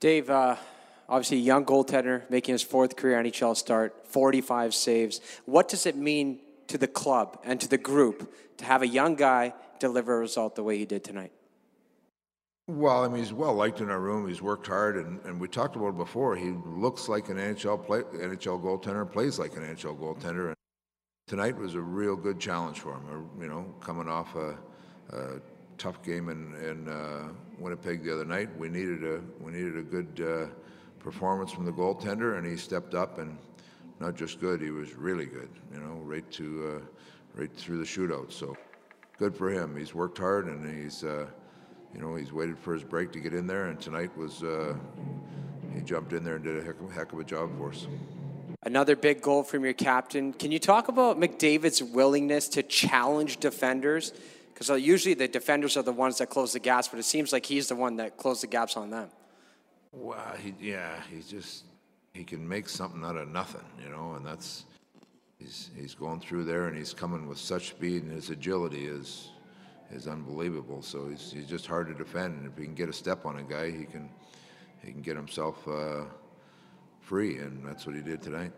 Dave, uh, obviously a young goaltender making his fourth career NHL start, 45 saves. What does it mean to the club and to the group to have a young guy deliver a result the way he did tonight? Well, I mean, he's well liked in our room. He's worked hard, and, and we talked about it before. He looks like an NHL play, NHL goaltender, plays like an NHL goaltender. And tonight was a real good challenge for him. uh, You know, coming off a, a tough game in, in uh, Winnipeg the other night, we needed a we needed a good uh, performance from the goaltender, and he stepped up and not just good, he was really good. You know, right to uh, right through the shootout. So good for him. He's worked hard, and he's. Uh, you know, he's waited for his break to get in there, and tonight was uh, he jumped in there and did a heck of, heck of a job for us. Another big goal from your captain. Can you talk about McDavid's willingness to challenge defenders? Because usually the defenders are the ones that close the gaps, but it seems like he's the one that closed the gaps on them. Well, he, yeah, he's just he can make something out of nothing, you know, and that's he's he's going through there and he's coming with such speed and his agility is is unbelievable. So he's he's just hard to defend, and if he can get a step on a guy, he can he can get himself uh, free, and that's what he did tonight.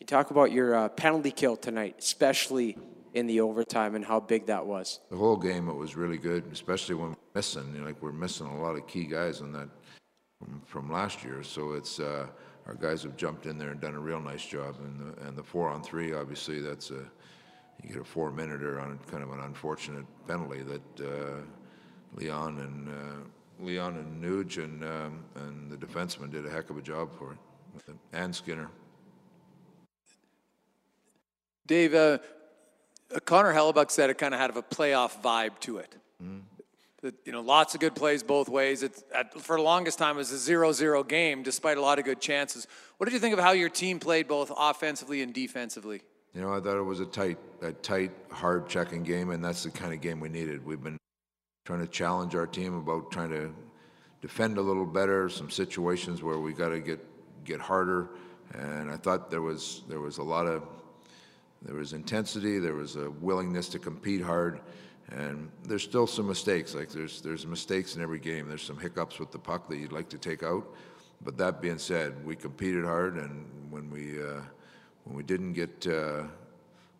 You talk about your uh, penalty kill tonight, especially in the overtime, and how big that was. The whole game it was really good, especially when we're missing. You know, like we're missing a lot of key guys on that from, from last year. So it's uh, our guys have jumped in there and done a real nice job. And the, and the four on three, obviously, that's a you get a four minuter on kind of an unfortunate penalty that uh, Leon and uh, Leon and Nuge and um, and the defenseman did a heck of a job for it, and Skinner. Dave, uh, Connor Hellebuyck said it kind of had a playoff vibe to it. Mm-hmm. That, you know, lots of good plays both ways. It's, at, for the longest time, it was a 0 0 game, despite a lot of good chances. What did you think of how your team played both offensively and defensively? You know, I thought it was a tight, a tight, hard checking game, and that's the kind of game we needed. We've been trying to challenge our team about trying to defend a little better. Some situations where we got to get get harder, and I thought there was there was a lot of there was intensity, there was a willingness to compete hard, and there's still some mistakes. Like there's there's mistakes in every game. There's some hiccups with the puck that you'd like to take out. But that being said, we competed hard, and when we uh, when we didn't get uh,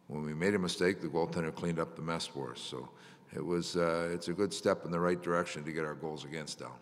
when we made a mistake, the goaltender cleaned up the mess for us. So it was uh, it's a good step in the right direction to get our goals against down.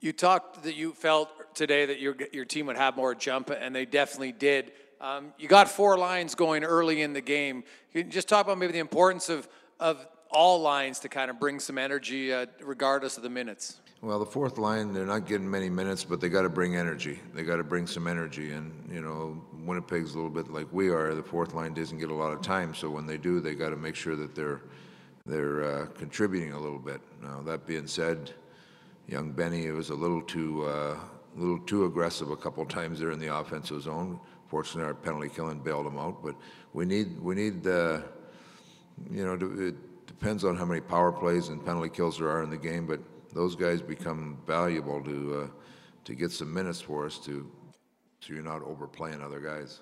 You talked that you felt today that your, your team would have more jump, and they definitely did. Um, you got four lines going early in the game. You just talk about maybe the importance of, of all lines to kind of bring some energy uh, regardless of the minutes? Well, the fourth line, they're not getting many minutes, but they got to bring energy. They got to bring some energy. And, you know, Winnipeg's a little bit like we are. The fourth line doesn't get a lot of time. So when they do, they got to make sure that they're, they're uh, contributing a little bit. Now, that being said, young Benny was a little too, uh, little too aggressive a couple times there in the offensive zone. Fortunately, our penalty killing bailed him out. But we need, we need, uh, you know, it depends on how many power plays and penalty kills there are in the game. But those guys become valuable to uh, to get some minutes for us to so you're not overplaying other guys.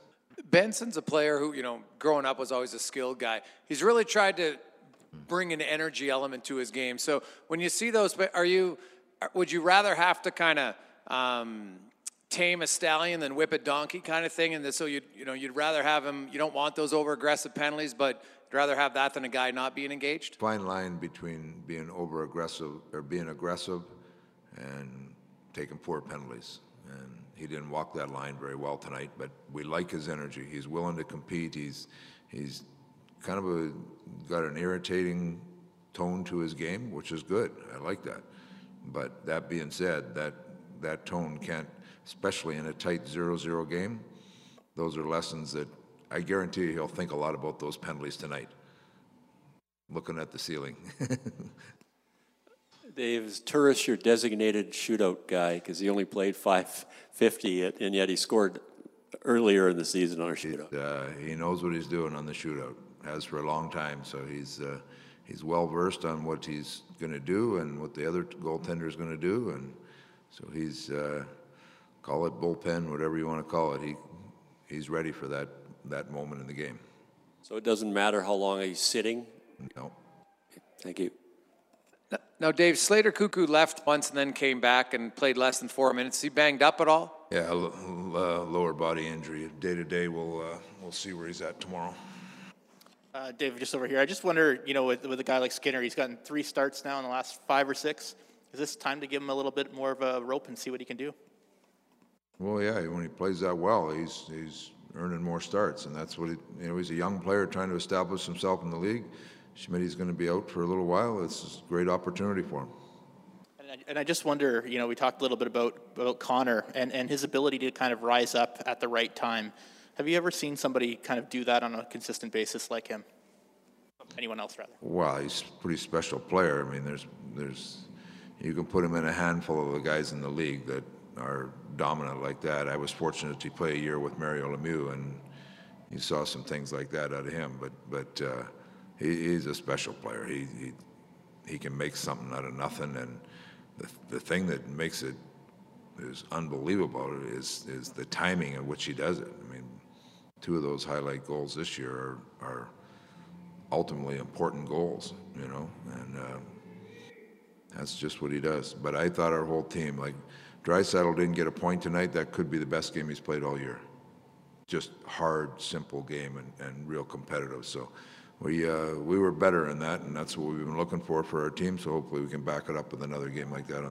Benson's a player who, you know, growing up was always a skilled guy. He's really tried to bring an energy element to his game. So when you see those, but are you, would you rather have to kind of um, tame a stallion than whip a donkey kind of thing? And so you, you know, you'd rather have him. You don't want those over aggressive penalties, but you'd rather have that than a guy not being engaged. Fine line between being over aggressive or being aggressive and taking poor penalties. And he didn't walk that line very well tonight, but we like his energy. He's willing to compete. He's he's kind of a got an irritating tone to his game, which is good. I like that. But that being said, that that tone can't, especially in a tight 0-0 game. Those are lessons that I guarantee you he'll think a lot about those penalties tonight. Looking at the ceiling. Dave, is Turris your designated shootout guy? Because he only played 550, and yet he scored earlier in the season on a shootout. uh, he knows what he's doing on the shootout. Has for a long time, so he's uh, he's well versed on what he's going to do and what the other goaltender is going to do, and so he's uh, call it bullpen, whatever you want to call it. He he's ready for that that moment in the game. So it doesn't matter how long he's sitting? No. Thank you. Now, Dave Slater Koekkoek left once and then came back and played less than four minutes. Is he banged up at all? Yeah, l- uh, lower body injury. Day to day, we'll uh, we'll see where he's at tomorrow. Uh, David, just over here. I just wonder, you know, with, with a guy like Skinner, he's gotten three starts now in the last five or six. Is this time to give him a little bit more of a rope and see what he can do? Well, yeah, when he plays that well, he's he's earning more starts, and that's what he, you know. He's a young player trying to establish himself in the league. Schmidt's going to be out for a little while. It's a great opportunity for him. And I, and I just wonder, you know, we talked a little bit about, about Connor and, and his ability to kind of rise up at the right time. Have you ever seen somebody kind of do that on a consistent basis like him? Anyone else, rather? Well, he's a pretty special player. I mean, there's there's you can put him in a handful of the guys in the league that are dominant like that. I was fortunate to play a year with Mario Lemieux, and you saw some things like that out of him. But but uh, he, he's a special player. He, he he can make something out of nothing, and the the thing that makes it is unbelievable is is the timing at which he does it. I mean, two of those highlight goals this year are are ultimately important goals, you know, and uh, that's just what he does. But I thought our whole team, like Draisaitl didn't get a point tonight, that could be the best game he's played all year. Just hard, simple game and, and real competitive. So we uh, we were better in that, and that's what we've been looking for for our team. So hopefully we can back it up with another game like that.